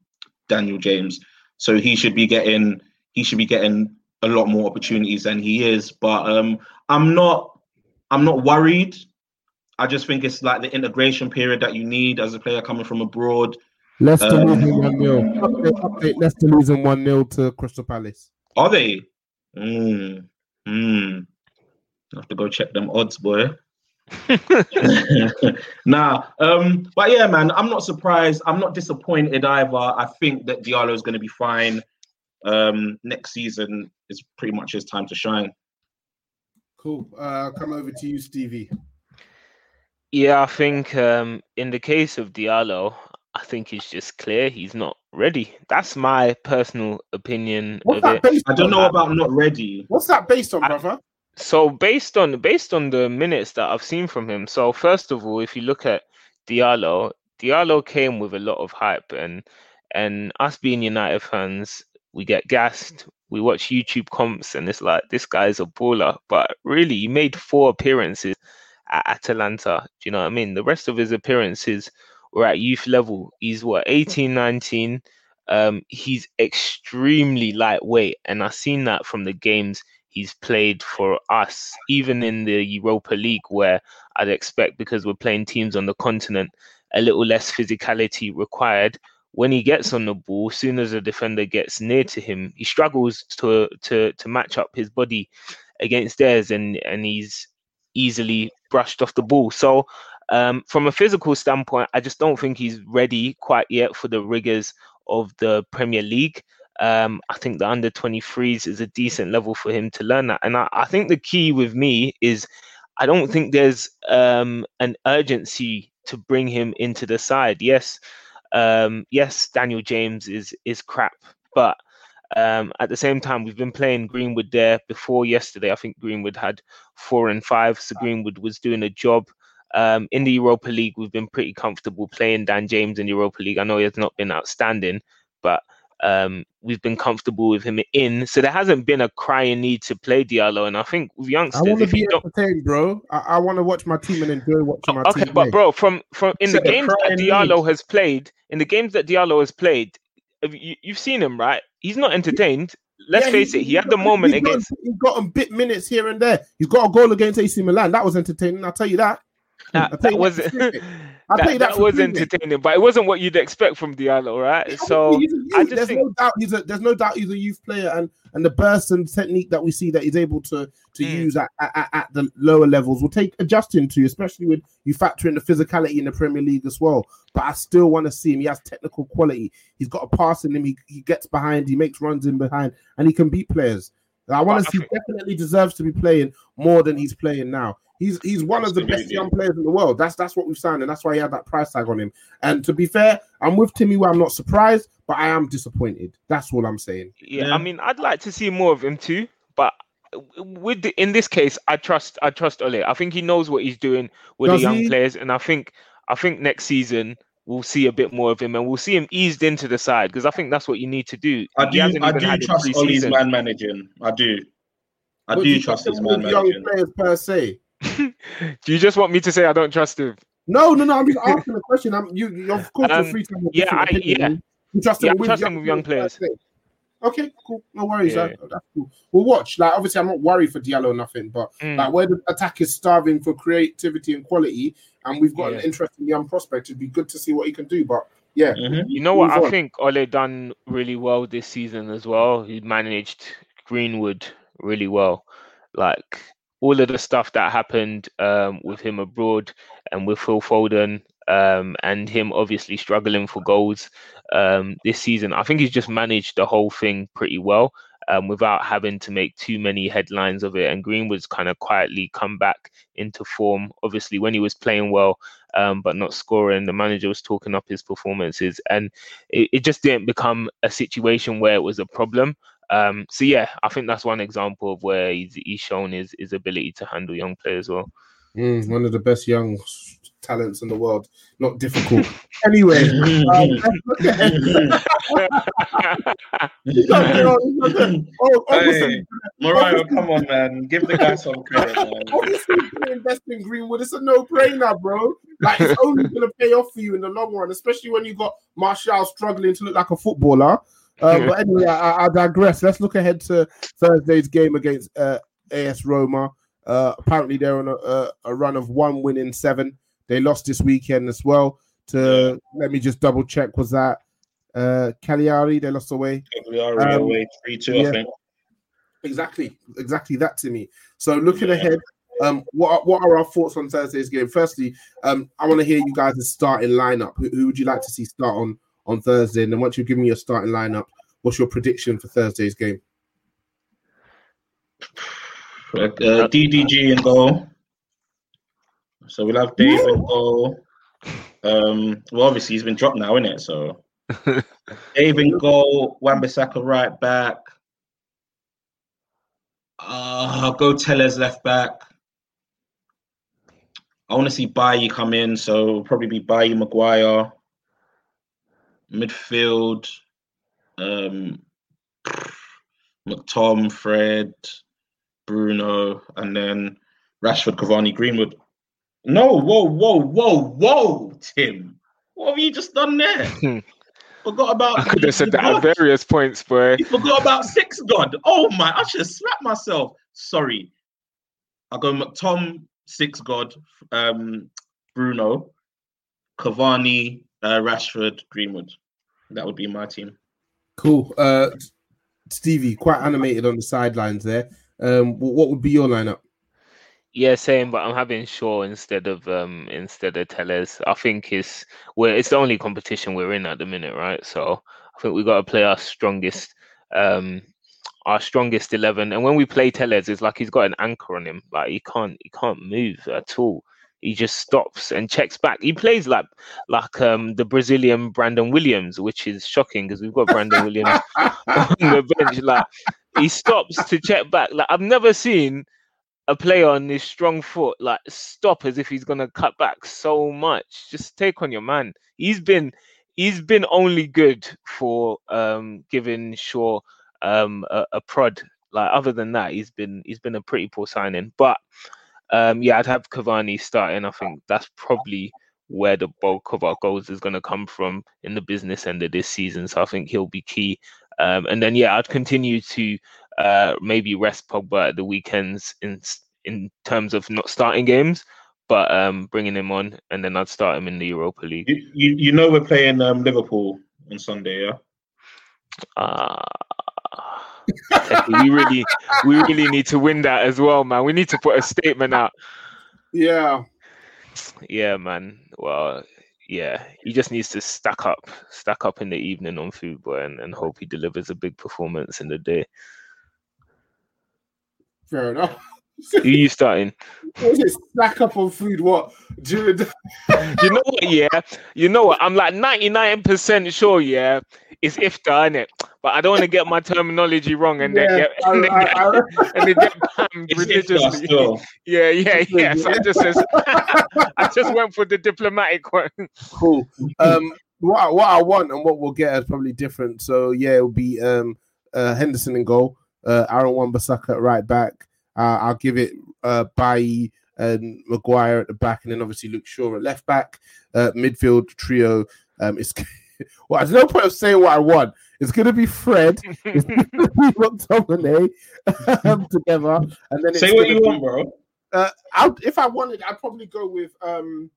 Daniel James. So he should be getting he should be getting a lot more opportunities than he is. But um, I'm not I'm not worried. I just think it's like the integration period that you need as a player coming from abroad. Leicester Um, losing one 0 update, update. Leicester losing one 0 to Crystal Palace. Are they? Mm, mm. I have to go check them odds, boy. nah, um, but yeah, man, I'm not surprised. I'm not disappointed either. I think that Diallo is going to be fine. Um, next season is pretty much his time to shine. Cool. Uh, come over to you, Stevie. Yeah, I think um, in the case of Diallo, I think it's just clear he's not ready. That's my personal opinion What's of that it. based I don't on? know about not ready. What's that based on, I- brother? So based on based on the minutes that I've seen from him, so first of all, if you look at Diallo, Diallo came with a lot of hype, and and us being United fans, we get gassed. We watch YouTube comps, and it's like this guy's a baller. But really, he made four appearances at Atalanta. Do you know what I mean? The rest of his appearances were at youth level. He's what 18, 19. Um, he's extremely lightweight, and I've seen that from the games he's played for us, even in the Europa League, where I'd expect because we're playing teams on the continent, a little less physicality required. When he gets on the ball, soon as a defender gets near to him, he struggles to to to match up his body against theirs, and and he's easily brushed off the ball. So, um, from a physical standpoint, I just don't think he's ready quite yet for the rigors of the Premier League. Um, I think the under 23s is a decent level for him to learn that. And I, I think the key with me is I don't think there's um, an urgency to bring him into the side. Yes, um, yes, Daniel James is is crap, but um, at the same time, we've been playing Greenwood there before yesterday. I think Greenwood had four and five, so Greenwood was doing a job. Um, in the Europa League, we've been pretty comfortable playing Dan James in the Europa League. I know he has not been outstanding, but um, we've been comfortable with him in. So there hasn't been a crying need to play Diallo. And I think with youngsters, I youngsters, want to be entertained, bro. I, I want to watch my team and enjoy watching my okay, team. Okay, but play. bro, from from in the the games that Diallo need. has played, in the games that Diallo has played, you, you've seen him, right? He's not entertained. Let's Yeah, face it. He had the moment he's got- against. He's got a bit minutes here and there. He's got a goal against AC Milan. That was entertaining. I'll tell you that. I'll That, that you was I'll that, that that was mate. entertaining, but it wasn't what you'd expect from Diallo, right? So a youth. I just there's think no doubt he's a there's no doubt he's a youth player and and the burst and technique that we see that he's able to to Mm. use at, at, at the lower levels will take adjusting to, especially when you factor in the physicality in the Premier League as well. But I still want to see him. He has technical quality. He's got a pass in him. He, he gets behind. He makes runs in behind, and he can beat players. And I want to see. Definitely deserves to be playing more than he's playing now. He's he's one of the best young players in the world. That's that's what we've signed, and that's why he had that price tag on him. And to be fair, I'm with Timmy where I'm not surprised, but I am disappointed. That's all I'm saying. yeah, Yeah. I mean, I'd like to see more of him too, but with the, in this case, I trust I trust Ole. I think he knows what he's doing with Does the young he? players, and I think I think next season we'll see a bit more of him, and we'll see him eased into the side because I think that's what you need to do. I He do. hasn't I do trust Ollie's pre-season. man managing. I do. I But do you trust don't his with man young managing. players per se. Do you just want me to say I don't trust him? No, no, no. I'm just asking a question. I'm you. you of course, Um, you're free to have a yeah, I- opinion. You trust Yeah, him I with trust young him with young per se. Okay, cool. No worries. Yeah. that- that's cool. We'll watch. Like, obviously, I'm not worried for Diallo or nothing, but Mm. like where the attack is starving for creativity and quality, and we've got Yeah. an interesting young prospect, it'd be good to see what he can do. But yeah, Mhm. You know what? Move I think Ole done really well this season as well. He managed Greenwood really well. Like all of the stuff that happened um, with him abroad and with Phil Foden um, and him obviously struggling for goals um, this season. I think he's just managed the whole thing pretty well. um, without having to make too many headlines of it. And Greenwood's kind of quietly come back into form. Obviously, when he was playing well, um, but not scoring, the manager was talking up his performances, and it, it just didn't become a situation where it was a problem. Um, so yeah, I think that's one example of where he's, he's shown his, his ability to handle young players well. Mm, one of the best young talents in the world. Not difficult. anyway, hey, Mariah, come on, man. Give the guy some credit, man. Obviously, invest in Greenwood. It's a no-brainer, bro. Like it's only going to pay off for you in the long run, especially when you got Martial struggling to look like a footballer. Uh, but anyway, I, I, digress. Let's look ahead to Thursday's game against uh, AS Roma. Uh, apparently, they're on a, a, run of one win in seven. They lost this weekend as well. To let me just double check. Was that uh, Cagliari? They lost away. Cagliari um, away three two. Yeah. Exactly, exactly that to me. So looking yeah. ahead, um, what what are our thoughts on Thursday's game? Firstly, um, I want to hear you guys' starting lineup. Who, who would you like to see start on on Thursday? And then once you've given me your starting lineup, what's your prediction for Thursday's game? Uh, DDG and goal. So we'll have Dave and goal. Um, well, obviously he's been dropped now, isn't it? So Dave and goal, Wan-Bissaka right back. Uh, I'll go Telles left back. I want to see Bailly come in, so it'll probably be Bailly Maguire. Midfield, um, McTom, Fred, Bruno, and then Rashford, Cavani, Greenwood. No, whoa, whoa, whoa, whoa, Tim. What have you just done there? forgot about. I could have said that God. at various points, boy. You forgot about six God. Oh my! I should have slapped myself. Sorry. I go McTom, six God, um, Bruno, Cavani, uh, Rashford, Greenwood. That would be my team. Cool. Uh, Stevie, quite animated on the sidelines there. Um, what would be your lineup? Yeah, same, but I'm having Shaw instead of um instead of Telles. I think it's we're it's the only competition we're in at the minute, right? So I think we got to play our strongest um our strongest eleven. And when we play Telles, it's like he's got an anchor on him. Like he can't he can't move at all. He just stops and checks back. He plays like like um the Brazilian Brandon Williams, which is shocking because we've got Brandon Williams on the bench. Like he stops to check back. Like I've never seen a player on his strong foot like stop as if he's gonna cut back so much. Just take on your man. He's been he's been only good for um giving Shaw um a, a prod. Like other than that, he's been he's been a pretty poor signing. But um yeah, I'd have Cavani starting. I think that's probably where the bulk of our goals is going to come from in the business end of this season. So I think he'll be key. Um, and then yeah, I'd continue to uh, maybe rest Pogba at the weekends in in terms of not starting games, but um, bringing him on, and then I'd start him in the Europa League. You you, you know we're playing um, Liverpool on Sunday, yeah. Uh, we really we really need to win that as well, man. We need to put a statement out. Yeah. Yeah, man. Well, yeah, he just needs to stack up, stack up in the evening on football, and, and hope he delivers a big performance in the day. Fair enough. Who you starting? What is it? Stack up on food. What during? The- you know what? Yeah, you know what? I'm like 99 percent sure. Yeah, it's iftar, isn't it? But I don't want to get my terminology wrong and yeah, then get and then get, I, I, and then get banned religiously. Yeah, yeah, yeah. So I just says, I just went for the diplomatic one. Cool. Um, what I, what I want and what we'll get is probably different. So yeah, it'll be um uh, Henderson in goal, uh, Aaron Wan-Bissaka at right back. Uh, I'll give it uh, Bailly and Maguire at the back, and then obviously Luke Shaw at left back. Uh, midfield trio. Um, it's well, there's no point of saying what I want. It's going to be Fred, it's going to be McTominay um, together, and then say what you be, want, bro. Uh, i if I wanted, I'd probably go with. Um,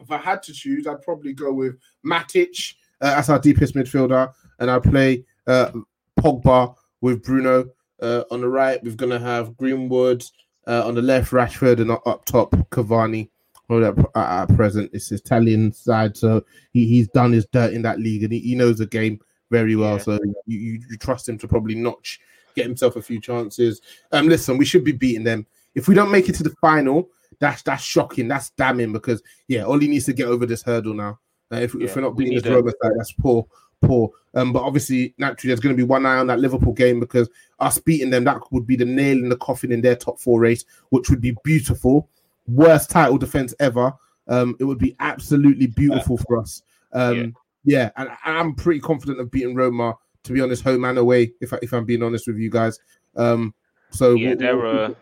if I had to choose, I'd probably go with Matic uh, as our deepest midfielder, and I'd play uh, Pogba with Bruno. Uh, on the right, we're going to have Greenwood. Uh, on the left, Rashford, and up top, Cavani. At, at present, it's Italian side, so he, he's done his dirt in that league, and he, he knows the game very well. Yeah. So you, you, you trust him to probably notch, get himself a few chances. Um, listen, we should be beating them. If we don't make it to the final, that's that's shocking. That's damning because yeah, Oli needs to get over this hurdle now. Uh, if, if we're not we beating this need a- Roma side, that's poor, poor. Um, but obviously, naturally, there's going to be one eye on that Liverpool game because us beating them, that would be the nail in the coffin in their top four race, which would be beautiful. Worst title defense ever. Um, it would be absolutely beautiful for us. Um, yeah, and I- I'm pretty confident of beating Roma. To be honest, home and away. If I, if I'm being honest with you guys, um, so Yeah, we'll- they're we'll- uh,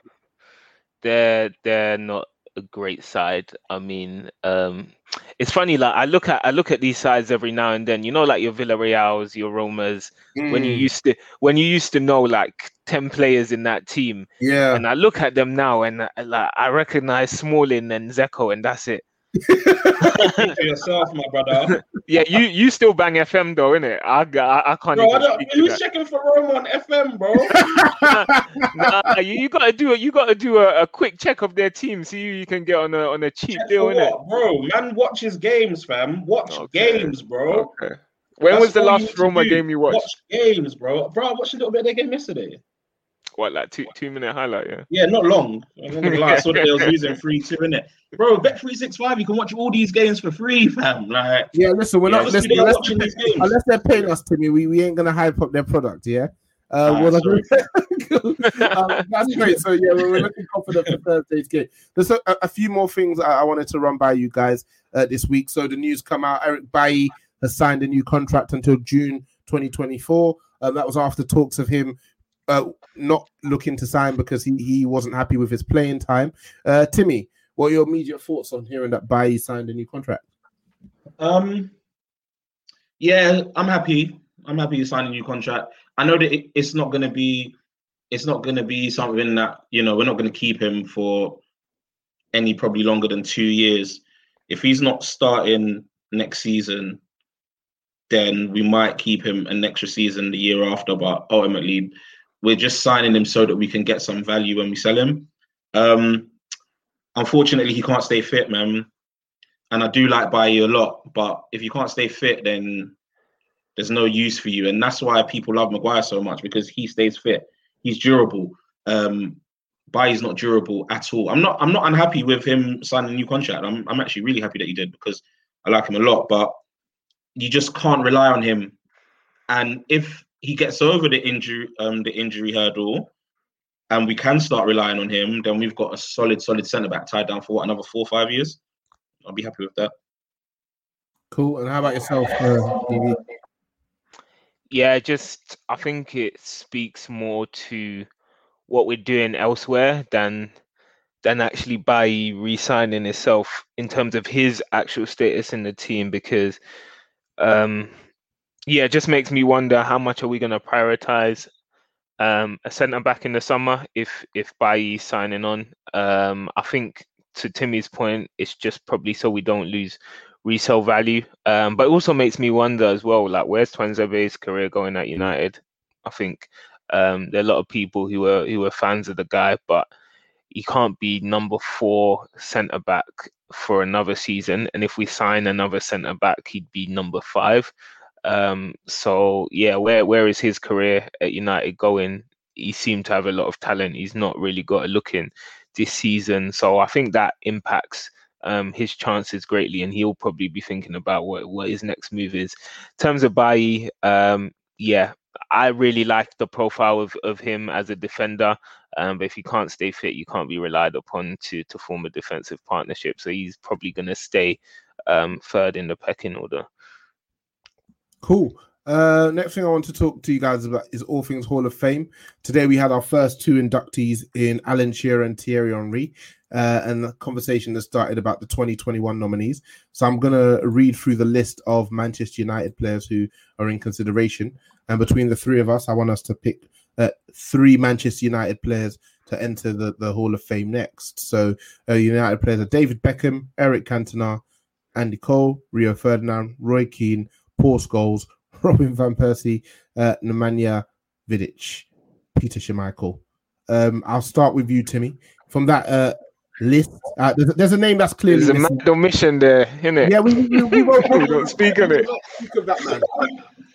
they're they're not a great side. I mean, um, it's funny. Like I look at I look at these sides every now and then. You know, like your Villarreal's, your Romas. When you Mm, used to when you used to know like ten players in that team, yeah, and I look at them now, and I, like I recognize Smalling and Dzeko, and that's it. For yourself, my brother. Yeah, you you still bang FM though, innit? I I, I can't Bro, I even don't, speak to who's checking for Roma on FM, bro? nah, you, you gotta do a you gotta do a, a quick check of their team, see who you can get on a on a cheap Check deal, innit? bro? Man watches games, fam. Watch Okay. games, bro. Okay. When That's was the last Roma game you watched? Watch games, bro. Bro, I watched a little bit of their game yesterday. What, like two two minute highlight? Yeah. Yeah, not long. I'm not gonna lie. I saw that they was losing 3 2 in it. Bro, bet 365, you can watch all these games for free, fam. Like, yeah. Listen, we're Yeah, not just listen, be there unless, watching these games. unless they're paying us, Timmy. We, we ain't gonna hype up their product. Yeah. Uh, Ah, well, sorry. um, that's great. So yeah, we're, we're looking confident for Thursday's game. There's a, a few more things I, I wanted to run by you guys uh, this week. So the news come out. Eric Bailly has signed a new contract until June 2024. Um, that was after talks of him uh, not looking to sign because he, he wasn't happy with his playing time. Uh, Timmy, what are your immediate thoughts on hearing that Bailly signed a new contract? Um, yeah, I'm happy. I'm happy to signed a new contract. I know that it, it's not going to be, it's not going to be something that you know we're not going to keep him for any probably longer than two years. If he's not starting next season, then we might keep him an extra season the year after. But ultimately, we're just signing him so that we can get some value when we sell him. Um, unfortunately, he can't stay fit, man and I do like Bailly a lot, but if you can't stay fit, then there's no use for you, and that's why people love Maguire so much because he stays fit. He's durable. Um, Bailly's not durable at all. I'm not. I'm not unhappy with him signing a new contract. I'm. I'm actually really happy that he did because I like him a lot. But you just can't rely on him. And if he gets over the injury, um, the injury hurdle, and we can start relying on him, then we've got a solid, solid centre back tied down for what another four, or five years. I'll be happy with that. Cool. And how about yourself, uh, Yeah, just I think it speaks more to what we're doing elsewhere than than actually by resigning himself in terms of his actual status in the team because um yeah, it just makes me wonder how much are we going to prioritize um a centre back in the summer if if Bailly signing on. Um I think to Timmy's point, it's just probably so we don't lose resale value. Um, but it also makes me wonder as well, like where's Tuanzebe's career going at United? I think um, there are a lot of people who are who are fans of the guy, but he can't be number four centre back for another season. And if we sign another centre back, he'd be number five. Um, so yeah, where where is his career at United going? He seemed to have a lot of talent. He's not really got a look in this season. So I think that impacts um, his chances greatly, and he'll probably be thinking about what, what his next move is. In terms of Bailly, um, yeah, I really like the profile of, of him as a defender. Um, but if he can't stay fit, you can't be relied upon to to form a defensive partnership. So he's probably going to stay um, third in the pecking order. Cool. Uh, next thing I want to talk to you guys about is all things Hall of Fame. Today we had our first two inductees in Alan Shearer and Thierry Henry, uh, and the conversation that started about the 2021 nominees. So I'm gonna read through the list of Manchester United players who are in consideration, and between the three of us, I want us to pick uh, three Manchester United players to enter the, the Hall of Fame next. So uh, United players are David Beckham, Eric Cantona, Andy Cole, Rio Ferdinand, Roy Keane, Paul Scholes, Robin van Persie, uh, Nemanja Vidic, Peter Schmeichel. Um, I'll start with you, Timmy. From that uh, list, uh, there's, there's a name that's clearly There's a missing. mad omission there, isn't it? Yeah, we, we, we won't, We don't speak of it. Speak of that man.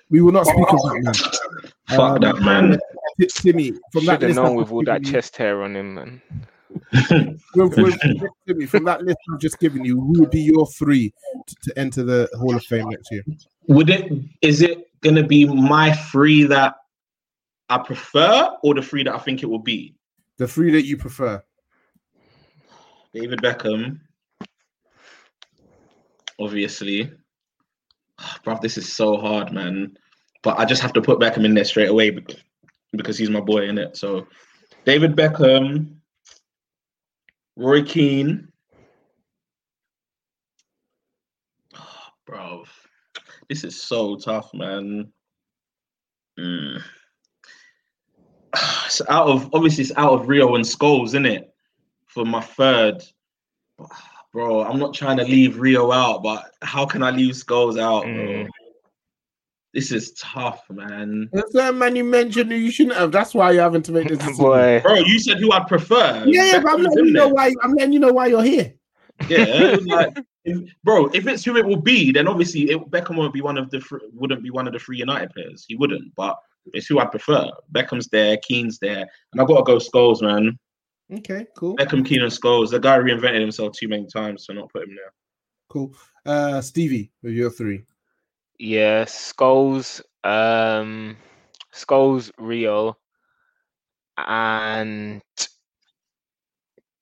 We will not speak of that man. Fuck Um, that man. Timmy, from that Should have list, known I've with just all that you- chest hair on him, man. with- with- Timmy, from that list I've just given you, who would be your three to, to enter the Hall of Fame next year? Would it? Is it gonna be my three that I prefer, or the three that I think it will be? The three that you prefer. David Beckham, obviously. Bro, this is so hard, man. But I just have to put Beckham in there straight away because, because he's my boy in it. So, David Beckham, Roy Keane. Bro, this is so tough, man. Mm. It's out of obviously it's out of Rio and Scholes, isn't it? For my third. Bro, I'm not trying to leave Rio out, but how can I leave Scholes out, bro? Mm. This is tough, man. There's a man you mentioned who you shouldn't have. That's why you're having to make this decision. Boy, Bro, you said who I'd prefer. Yeah, yeah, but I'm letting you know why. I'm letting you know why you're here. Yeah, like, if- bro. If it's who it will be, then obviously it, Beckham won't be one of the fr- wouldn't be one of the three United players. He wouldn't. But it's who I prefer. Beckham's there, Keane's there, and I gotta go Scholes, man. Okay, cool, Beckham, Keane, and Scholes. The guy reinvented himself too many times, so not put him there. cool. Uh, Stevie, with your three. yeah, Scholes, um, Scholes, Rio, and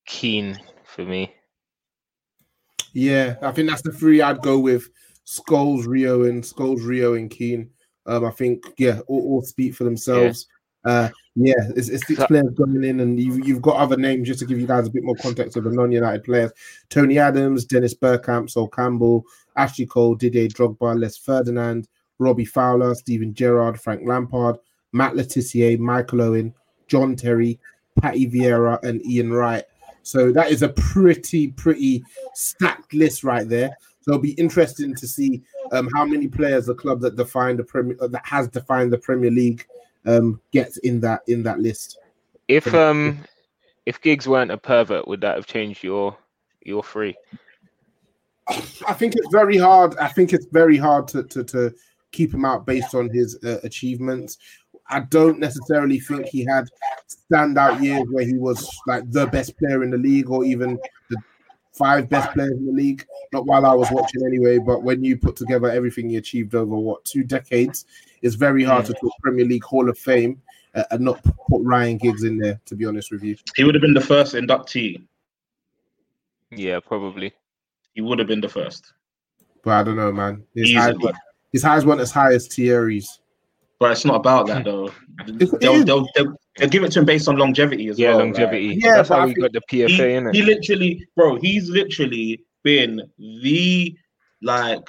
Keane for me. Yeah, I think that's the three I'd go with. Scholes, Rio, and Scholes, Rio, and Keane. Um, I think yeah, all, all speak for themselves. Uh, yeah, it's, it's six So- players going in, and you've, you've got other names just to give you guys a bit more context of the non-United players: Tony Adams, Dennis Bergkamp, Sol Campbell, Ashley Cole, Didier Drogba, Les Ferdinand, Robbie Fowler, Steven Gerrard, Frank Lampard, Matt Le Tissier, Michael Owen, John Terry, Patty Vieira, and Ian Wright. So that is a pretty, pretty stacked list right there. So it'll be interesting to see um, how many players the club that defined the Premier uh, that has defined the Premier League um, gets in that in that list. If um, if Giggs weren't a pervert, would that have changed your your three? I think it's very hard. I think it's very hard to to, to keep him out based on his uh, achievements. I don't necessarily think he had standout years where he was like the best player in the league or even the five best players in the league. Not while I was watching anyway, but when you put together everything he achieved over what two decades, it's very hard to talk Premier League Hall of Fame uh, and not put Ryan Giggs in there. To be honest with you, He would have been the first inductee. Yeah, probably. He would have been the first. but I don't know, man. His highs, his highs weren't as high as Thierry's. But it's not about that though. They'll, they'll, they'll, they'll give it to him based on longevity as well. Yeah, well. longevity. Yeah, That's how we think got the PFA Like, in he, he literally, bro, he's literally been the like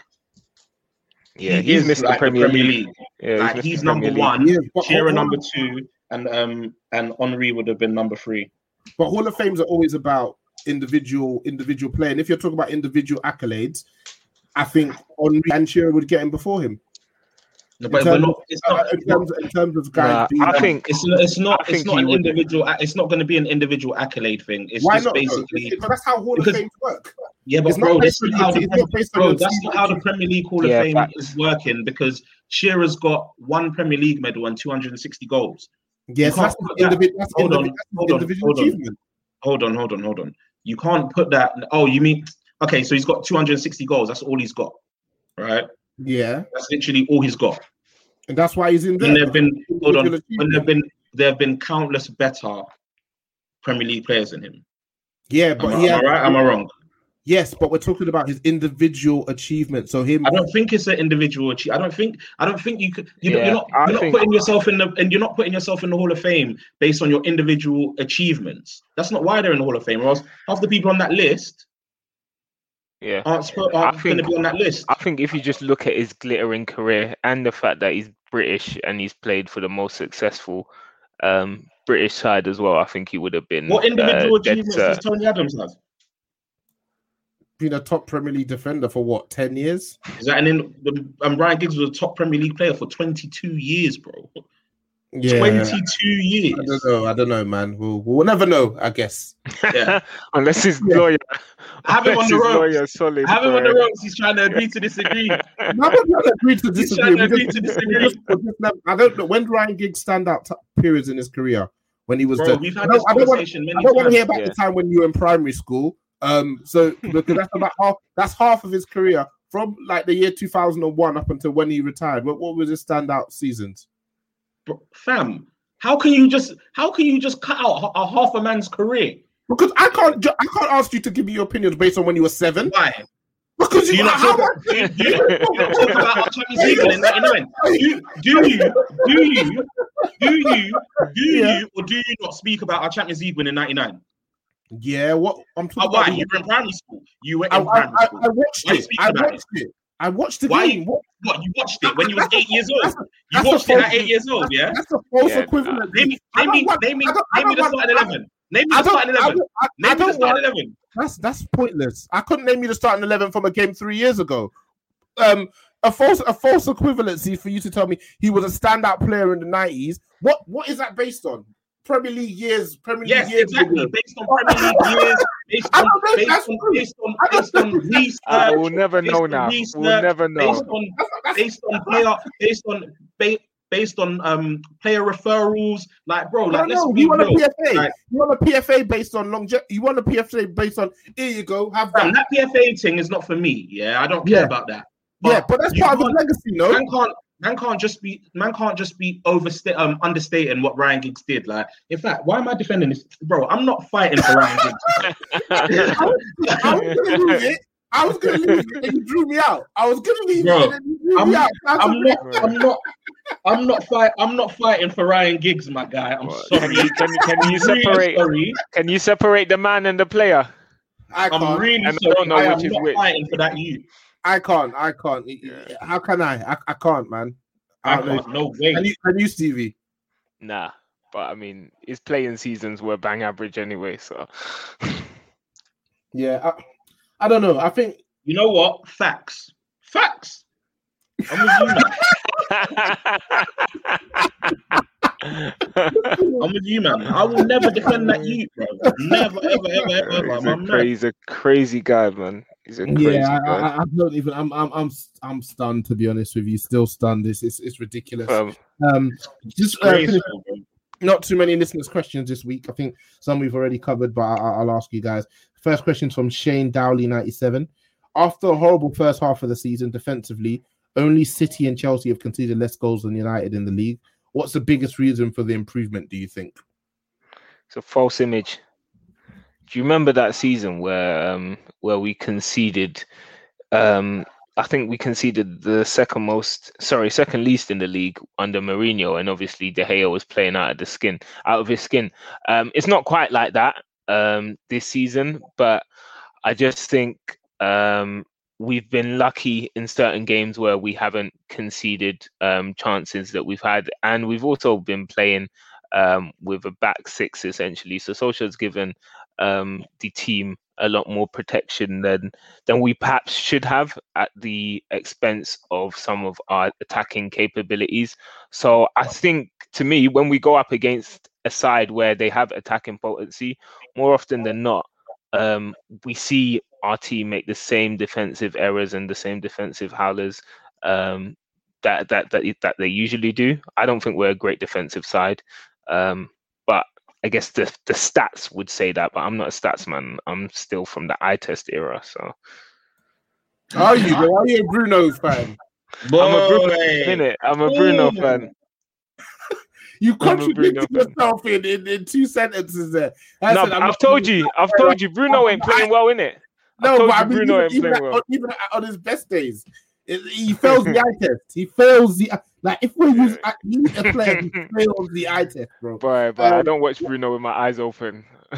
Yeah, he he's is missed like the Premier League. Yeah, Like missed he's number Premier League. one, Yeah, but Shearer number two, and um and Henry would have been number three. But Hall of Fames are always about individual individual play. And if you're talking about individual accolades, I think Henry and Shearer would get him before him. No, But we're terms, not. It's uh, not. in terms, in terms of guys Nah, being, I think It's not. It's not. It's not an would- individual. It's not going to be an individual accolade thing. It's why just not? basically. But that's how Hall because- of Fames work. Yeah, but It's not bro, based that's not how the it's not bro, that's not how the. Premier League Hall of Fame facts. is working because Shearer's got one Premier League medal and 260 goals. Yes, that's can't that- individual, that's hold on, individual, that's hold on, individual hold on. achievement. Hold on, hold on, hold on. You can't put that. Oh, you mean okay? So he's got 260 goals. That's all he's got, right? Yeah, That's literally all he's got. and that's why he's in there. And there've been hold on. Individual When there've been there have been countless better Premier League players than him. Yeah, Am, but I, yeah, am I right? Am I wrong? yes, but we're talking about his individual achievement. So him, I don't think it's an individual achieve. I don't think. I don't think you could. You Yeah, you're not. You're not think- putting yourself in the. And you're not putting yourself in the Hall of Fame based on your individual achievements. That's not why they're in the Hall of Fame. Or else half the people on that list Yeah. aren't, spo- I aren't going to think- be on that list. I think if you just look at his glittering career and the fact that he's British and he's played for the most successful um, British side as well, I think he would have been. What individual uh, dead achievements cert. does Tony Adams have? been a top Premier League defender for what ten years? Is that and then um, Ryan Giggs was a top Premier League player for 22 years, bro. Yeah, 22 I don't know. I don't know, man. We'll, we'll never know. I guess. Yeah. Unless his Yeah. lawyer, I have him on the his ropes. solid. Have him on the bro. ropes. He's trying to agree to disagree. No, I'm not agree to He's trying to agree to disagree. just- just never- I don't know when did Ryan Giggs stand out t- periods in his career when he was Bro, the. we've I had don't, this I don't want, many I don't want to hear about Yeah. the time when you were in primary school. Um, so because that's about half. That's half of his career from like the year 2001 up until when he retired. What, what was his standout seasons? Fam, how can you just how can you just cut out a half a man's career? Because I can't. I can't ask you to give me your opinions based on when you were seven. Why? Because you, you not how, talk, do you, do you talk about our Champions League in 99? Do, do you, do you, do you, do Yeah. you, or do you not speak about our Champions League win in 99? yeah. What I'm talking uh, why? about. You were in primary school. You were in I, primary I, school. I watched Why it. I about watched it. I watched the Why game. What, What? You watched it when you was eight years old. You watched it at eight years old, yeah? That's a false Yeah, equivalent. Name me, name me, name me, I don't- I name me the starting eleven. Name me the starting eleven. I, I Name me the starting eleven. That's that's pointless. I couldn't name you the starting eleven from a game three years ago. Um, a false a false equivalency for you to tell me he was a standout player in the nineties. What what is that based on? Premier League years. Premier Yes, League years. exactly. ago. Based on Premier League years, based I on don't know if based that's on true. based on I don't based on research, I will never based know on now. research, We'll never know. based on That's- that's- based on player based on ba- based on um player referrals. Like, bro, I like don't let's know. be You want a real. PFA? Like- you want a PFA based on longevity? You want a PFA based on here you go, have Fam, that. that PFA thing is not for me. Yeah, I don't care Yeah. about that. yeah, but that's you part of his can't- legacy, no? Man can't man can't just be man can't just be overstate um understating what Ryan Giggs did. Like, in fact, why am I defending this, bro? I'm not fighting for Ryan Giggs. I was, I was gonna lose it. I was gonna lose it, and you drew me out. I was gonna leave Bro, it, and you drew I'm- me out. That's I'm not. I'm not. I'm not fight. I'm not fighting for Ryan Giggs, my guy. I'm What, sorry. Can you, can, can you separate? sorry. Can you separate the man and the player? I I'm really And I sorry. don't know I am is not which. fighting for that you. I can't. I can't. Yeah. How can I? I, I can't, man. I I don't know. can't. No way. Can you, can you, Stevie? Nah, but I mean, his playing seasons were bang average anyway. So Yeah, I, I don't know. I think You know what? Facts. Facts. I'm with you, man. I'm with you, man. I will never defend that you, bro. Never, ever, ever, ever, ever. he's, a crazy, he's a crazy guy, man. He's a crazy yeah, I, guy. I, I don't even. I'm, I'm, I'm, I'm stunned to be honest with you. Still stunned. It's, it's, it's ridiculous. Um, Um, just uh, finish- not too many listeners' questions this week. I think some we've already covered, but I, I- I'll ask you guys. First question from Shane Dowley, 97. After a horrible first half of the season defensively, only City and Chelsea have conceded less goals than United in the league. What's the biggest reason for the improvement, do you think? it's a false image. Do you remember that season where um where we conceded um I think we conceded the second most sorry, second least in the league under Mourinho and obviously De Gea was playing out of the skin out of his skin. Um it's not quite like that um this season, but I just think um we've been lucky in certain games where we haven't conceded um chances that we've had and we've also been playing um, with a back six essentially. So Solskjaer's given um, the team a lot more protection than than we perhaps should have at the expense of some of our attacking capabilities. So I think to me, when we go up against a side where they have attacking potency, more often than not, um, we see our team make the same defensive errors and the same defensive howlers um, that that that that they usually do. I don't think we're a great defensive side. Um, I guess the the stats would say that, but I'm not a stats man. I'm still from the eye test era, so Are you? bro? Are you a Bruno fan? I'm a Bruno Boy. minute. I'm a Bruno Ooh. fan. You I'm contradicted Bruno fan. yourself in, in, in two sentences there. I no, said, but I'm I've told you. I've told you. Bruno ain't playing well, innit? No, told but I mean, Bruno even, ain't even, playing at- well. even at- on his best days, it- he fails the eye test. He fails the like. If we use uh, a player who fails the eye test, bro. But but I Um, don't watch Bruno with my eyes open.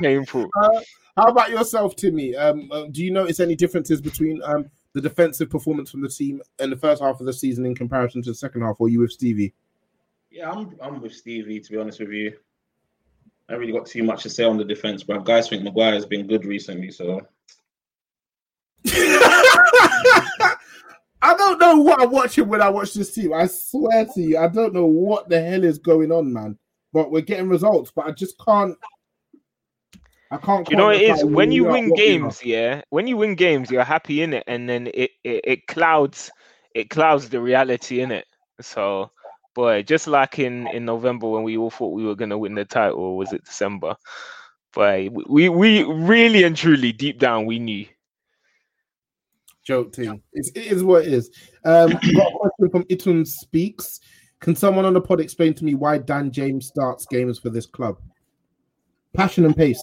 Painful. How about yourself, Timmy? Um, um, do you notice any differences between um, the defensive performance from the team in the first half of the season in comparison to the second half? Or are you with Stevie? Yeah, I'm I'm with Stevie to be honest with you. I haven't really got too much to say on the defense, but guys think Maguire has been good recently, so I don't know what I'm watching when I watch this team. I swear to you, I don't know what the hell is going on, man. But we're getting results, but I just can't. I can't. You know it is when you win games, yeah. When you win games, you're happy in it, and then it, it it clouds it clouds the reality in it. So, boy, just like in in November when we all thought we were gonna win the title, was it December? But we we really and truly deep down we knew. Joke team. It's, it is what it is. Um, got a question from Itun Speaks. Can someone on the pod explain to me why Dan James starts games for this club? Passion and pace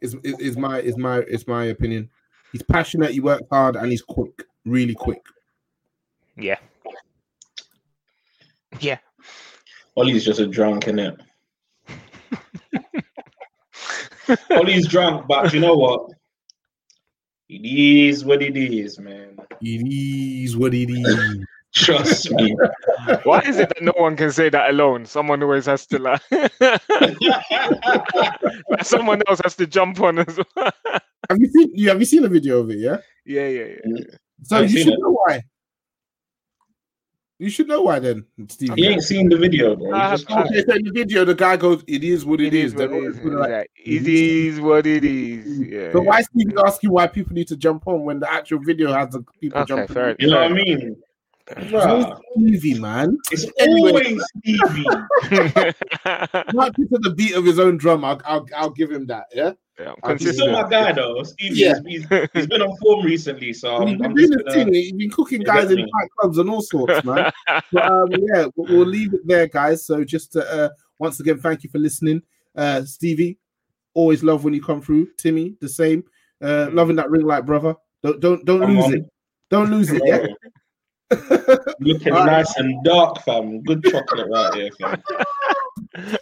is, is, is my is my is my opinion. He's passionate, he works hard, and he's quick, really quick. Yeah. Yeah. Ollie's just a drunk, innit? Ollie's drunk, but you know what? It is what it is, man. It is what it is. Trust me. Why is it that no one can say that alone? Someone always has to like, like someone else has to jump on as well. have you seen you have you seen a video of it? Yeah. yeah, yeah, yeah. So I've you should it. know why. You should know why then, Steve. He ain't seen the video, bro. I He just have- Okay, the video, the guy goes, "It is what It is They're what it always is. gonna like- Like, It is what it is. Yeah. So yeah. why Steve is asking why people need to jump on when the actual video has the people Okay, jumping? fair. You know what I mean? So Stevie, man. it's Anyway. always Stevie. Might be to the beat of his own drum. I'll, I'll, I'll give him that. Yeah. Yeah, I'm He's still my guy, though. Stevie, Yeah. he's, he's, he's been on form recently, so He's I'm, been I'm doing just gonna. He's been cooking guys in definitely. fight clubs and all sorts, man. but um, yeah, we'll, we'll leave it there, guys. So just to, uh, once again, thank you for listening, uh, Stevie. Always love when you come through. Timmy, the same. Uh, loving that ring light, brother. Don't don't don't Come lose on. it. Don't lose it. Yeah. Looking Alright. nice and dark, fam. Good chocolate right here, fam.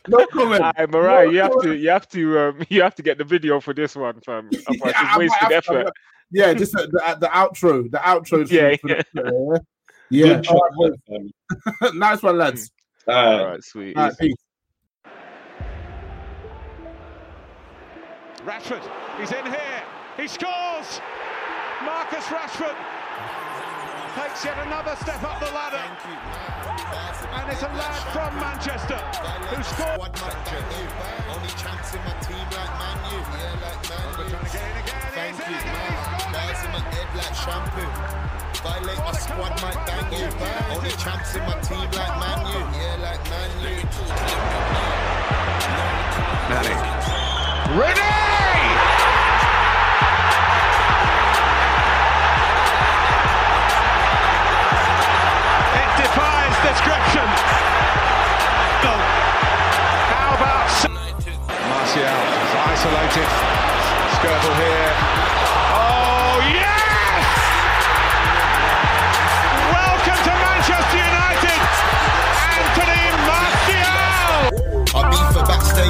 No comment. Aye, Mariah, you have to, you have to, um, you have to get the video for this one, fam. Otherwise, Yeah, it's might wasted have to- effort. Yeah, just the, the, the outro. The outro. Yeah, for the- yeah. Yeah. All chocolate, fam. right, nice one, lads. All Alright. sweet. All right, peace. Rashford, he's in here. He scores. Marcus Rashford takes yet another step up the ladder. And it's a lad from Manchester who scored. Only chance in my team like Man U. Yeah, like Man U. Trying to get in again. Thank you, in again. man. He's scored Bars in my head like shampoo. Violate my squad, might bang you. Only chance in my team like Man U. Yeah, like Man U. It description. How about Martial is isolated. Skirtle here.